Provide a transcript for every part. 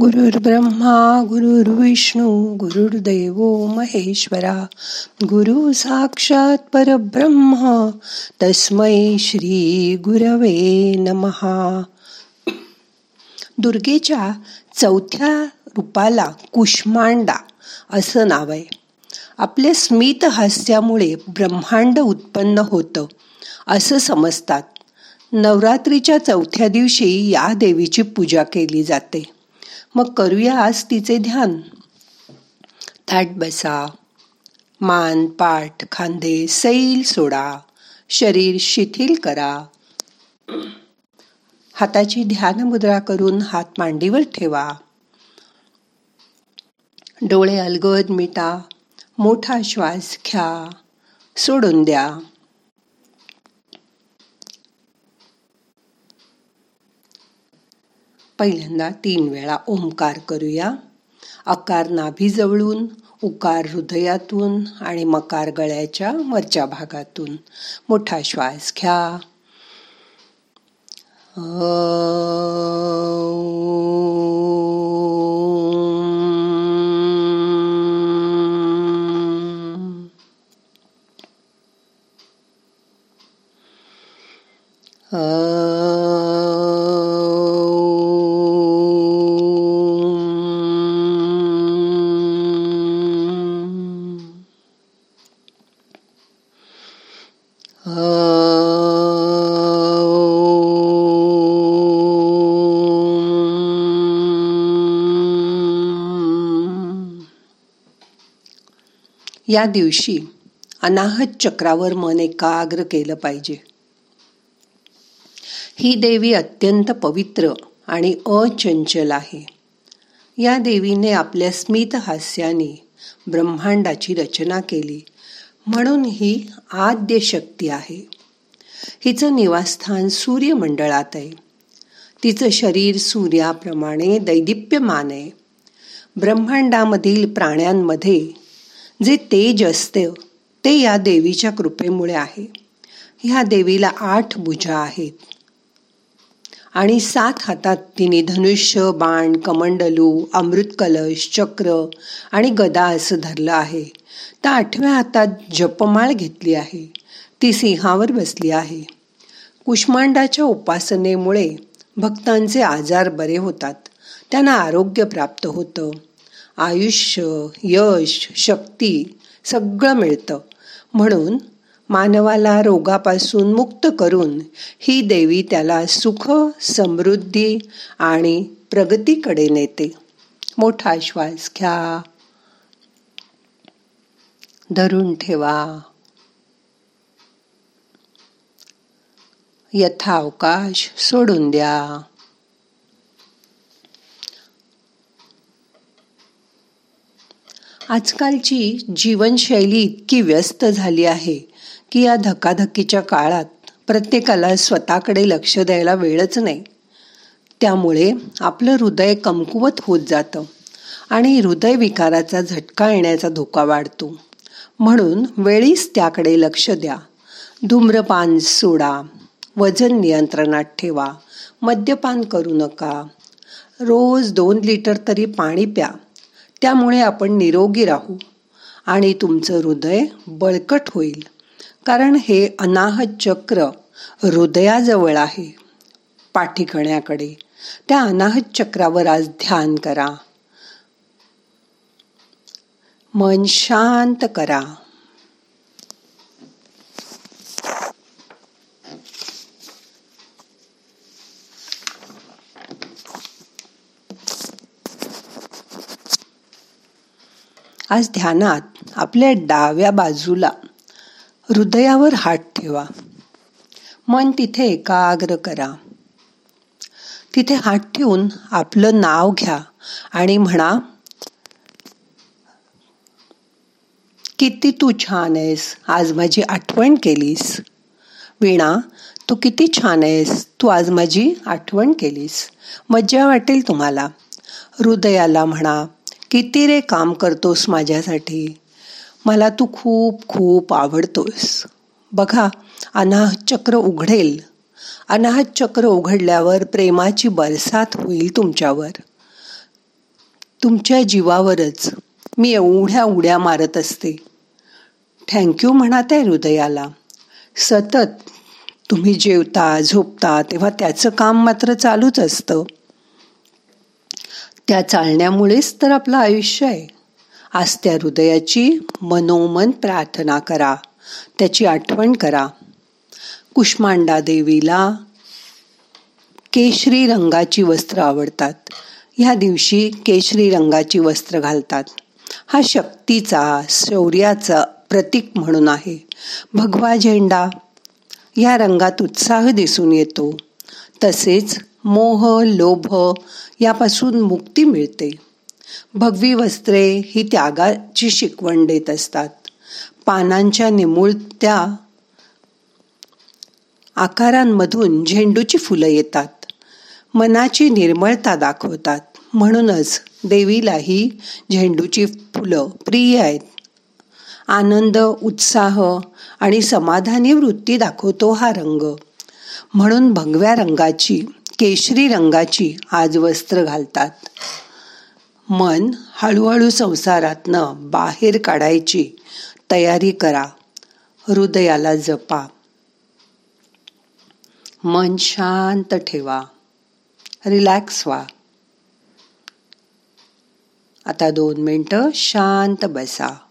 गुरुर्ब्रह्मा गुरुर्विष्णू गुरुर्देव महेश्वरा गुरु साक्षात परब्रह्म तस्मै श्री गुरवे नमहा दुर्गेच्या चौथ्या रूपाला कुष्मांडा असं नाव आहे. आपल्या स्मित हास्यामुळे ब्रह्मांड उत्पन्न होतं असं समजतात. नवरात्रीच्या चौथ्या दिवशी या देवीची पूजा केली जाते. मग करूया आज तिचे ध्यान. थाट बसा मान पाठ खांदे सैल सोडा शरीर शिथिल करा. हाताची ध्यान मुद्रा करून हात मांडीवर ठेवा. डोळे अलगद मिटा मोठा श्वास घ्या सोडून द्या. पहिल्यांदा तीन वेळा ओंकार करूया. आकार नाभीजवळून उकार हृदयातून आणि मकार गळ्याच्या वरच्या भागातून. मोठा श्वास घ्या. या दिवशी अनाहत चक्रावर मन एकाग्र केलं पाहिजे. ही देवी अत्यंत पवित्र आणि अचंचल आहे. या देवीने आपल्या स्मित हास्याने ब्रह्मांडाची रचना केली. म्हणून ही आद्य शक्ती आहे. हिचं निवासस्थान सूर्यमंडळात आहे. तिचं शरीर सूर्याप्रमाणे दैदिप्यमान आहे. ब्रह्मांडामधील प्राण्यांमध्ये जे तेज असते ते या देवीच्या कृपेमुळे आहे. ह्या देवीला आठ भुजा आहेत. आणि सात हातात तिने धनुष्य बाण कमंडलू अमृत कलश चक्र आणि गदा असं धरलं आहे. तर आठव्या हातात जपमाळ घेतली आहे. ती सिंहावर बसली आहे. कुष्मांडाच्या उपासनेमुळे भक्तांचे आजार बरे होतात. त्यांना आरोग्य प्राप्त होतं. आयुष्य यश शक्ती सगळं मिळतं. म्हणून मानवाला रोगापासून मुक्त करून ही देवी त्याला सुख समृद्धी आणि प्रगतीकडे नेते. मोठा श्वास घ्या. धरून ठेवा. यथावकाश सोडून द्या. आजकालची जीवनशैली इतकी व्यस्त झाली आहे. की या धकाधकीच्या काळात प्रत्येकाला स्वतःकडे लक्ष द्यायला वेळच नाही. त्यामुळे आपलं हृदय कमकुवत होत जातं आणि हृदयविकाराचा झटका येण्याचा धोका वाढतो. म्हणून वेळीच त्याकडे लक्ष द्या. धूम्रपान सोडा. वजन नियंत्रणात ठेवा. मद्यपान करू नका. रोज दोन लिटर तरी पाणी प्या. त्यामुळे आपण निरोगी राहू आणि तुमचं हृदय बळकट होईल. कारण हे अनाहत चक्र हृदयाजवळ आहे. पाठीकण्याकडे. त्या अनाहत चक्रावर आज ध्यान करा. मन शांत करा. आज ध्यानात आपल्या डाव्या बाजूला हृदयावर हात ठेवा. मन तिथे एकाग्र करा. तिथे हात ठेवून आपलं नाव घ्या आणि म्हणा किती तू छान आहेस आज माझी आठवण केलीस. वीणा तू किती छान आहेस तू आज माझी आठवण केलीस. मज्जा वाटेल तुम्हाला. हृदयाला म्हणा किती रे काम करतोस माझ्यासाठी. मला तू खूप खूप आवडतोस बघा अनाहत चक्र उघडेल. अनाहत चक्र उघडल्यावर प्रेमाची बरसात होईल तुमच्यावर. तुमच्या जीवावरच मी एवढ्या उड्या मारत असते. थँक्यू म्हणा आहे हृदयाला. सतत तुम्ही जेवता झोपता तेव्हा त्याचं काम मात्र चालूच असतं. त्या चालण्यामुळेच तर आपलं आयुष्य आहे. आज त्या हृदयाची मनोमन प्रार्थना करा. त्याची आठवण करा. कुष्मांडा देवीला केशरी रंगाची वस्त्र आवडतात. ह्या दिवशी केशरी रंगाची वस्त्र घालतात. हा शक्तीचा शौर्याचा प्रतीक म्हणून आहे. भगवा झेंडा या रंगात उत्साह दिसून येतो. तसेच मोह लोभ यापासून मुक्ती मिळते. भगवी वस्त्रे ही त्यागाची शिकवण देत असतात. पानांच्या निमुळत्या आकारांमधून झेंडूची फुलं येतात. मनाची निर्मळता दाखवतात. म्हणूनच देवीलाही झेंडूची फुलं प्रिय आहेत. आनंद उत्साह आणि समाधानी वृत्ती दाखवतो हा रंग. म्हणून भगव्या रंगाची केशरी रंगाची आज वस्त्र घालतात. मन हळूहळू संसारातनं बाहेर काढायची तयारी करा. हृदयाला जपा. मन शांत ठेवा. रिलॅक्स व्हा. आता दोन मिनटं शांत बसा.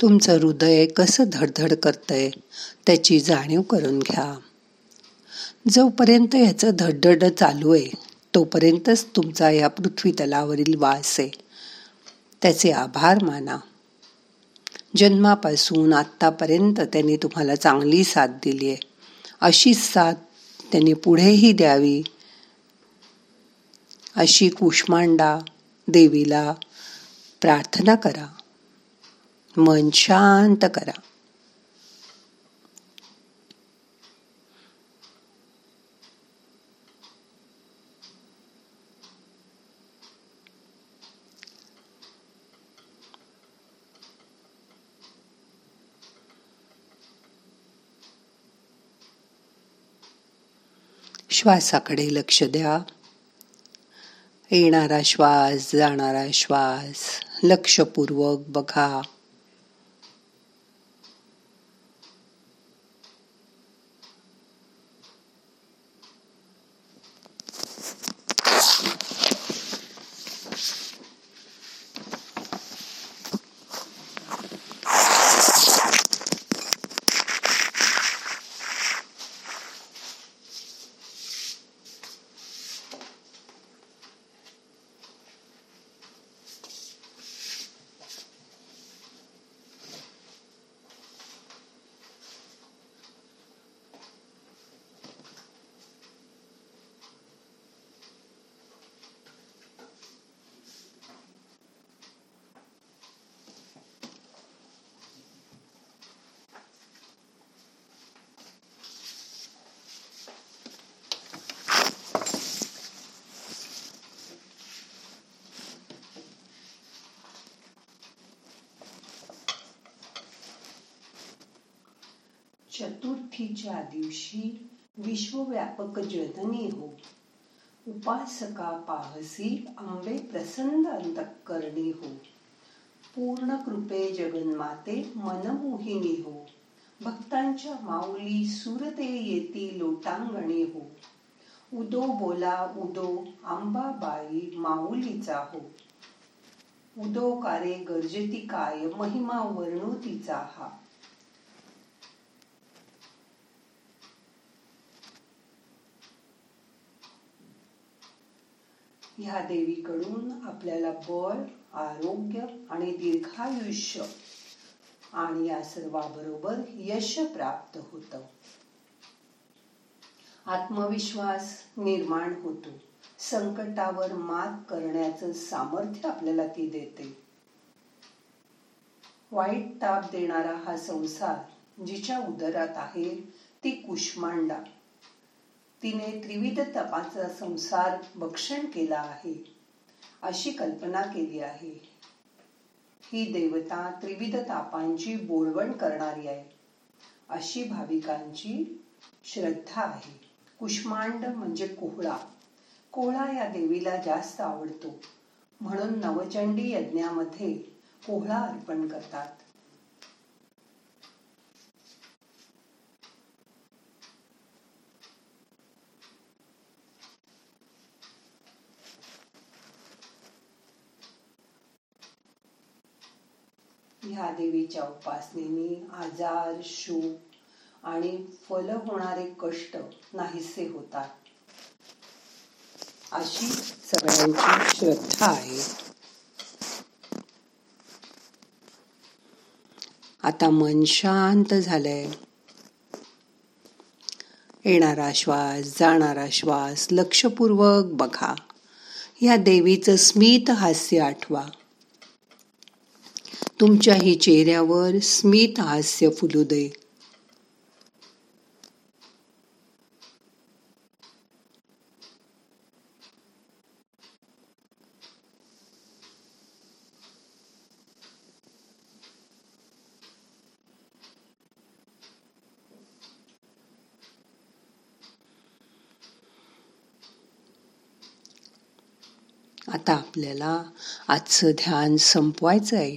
तुमचं हृदय कसं धडधड करतंय त्याची जाणीव करून घ्या. जोपर्यंत ह्याचं धडधड चालू आहे तोपर्यंतच तुमचा या पृथ्वी तलावरील वास आहे. त्याचे आभार माना. जन्मापासून आत्तापर्यंत त्यांनी तुम्हाला चांगली साथ दिली आहे. अशीच साथ त्यांनी पुढेही द्यावी. अशी कुष्मांडा देवीला प्रार्थना करा. मन शांत करा. श्वासाकडे लक्ष द्या. येणारा श्वास जाणारा श्वास लक्षपूर्वक बघा. चतुर्थीच्या दिवशी विश्वव्यापक जननी हो. उपासका पाहसी आंबे प्रसन्न अंतकरणी हो. पूर्ण कृपे जगन्माते मनमोहिनी हो. भक्तांच्या माऊली सुरते येती लोटांगणी हो. उदो बोला उदो आंबाबाई माऊलीचा हो. उदो कारे गर्जती काय महिमा वर्णोतीचा हा. ह्या देवीकडून आपल्याला बळ आरोग्य आणि दीर्घायुष्य आणि या सर्वाबरोबर यश प्राप्त होत. आत्मविश्वास निर्माण होतो. संकटावर मात करण्याचं सामर्थ्य आपल्याला ती देते. वाईट ताप देणारा हा संसार जिच्या उदरात आहे ती कुष्मांडा. तिने त्रिविध तपाचा संसार भक्षण केला आहे. अशी कल्पना केली आहे. ही देवता त्रिविध तापांची बोलवण करणारी आहे. अशी भाविकांची श्रद्धा आहे. कुष्मांड म्हणजे कोहळा. कोहळा या देवीला जास्त आवडतो. म्हणून नवचंडी यज्ञामध्ये कोहळा अर्पण करतात. ह्या देवीच्या उपासनेने आजार शोक आणि फल होणारे कष्ट नाहीसे होतात. अशी सगळ्यांची श्रद्धा आहे. आता मन शांत झालंय. येणारा श्वास जाणारा श्वास लक्षपूर्वक बघा. या देवीचं स्मित हास्य आठवा. तुमच्याही चेहऱ्यावर स्मित हास्य फुलू दे. आता आपल्याला आजचं ध्यान संपवायचं आहे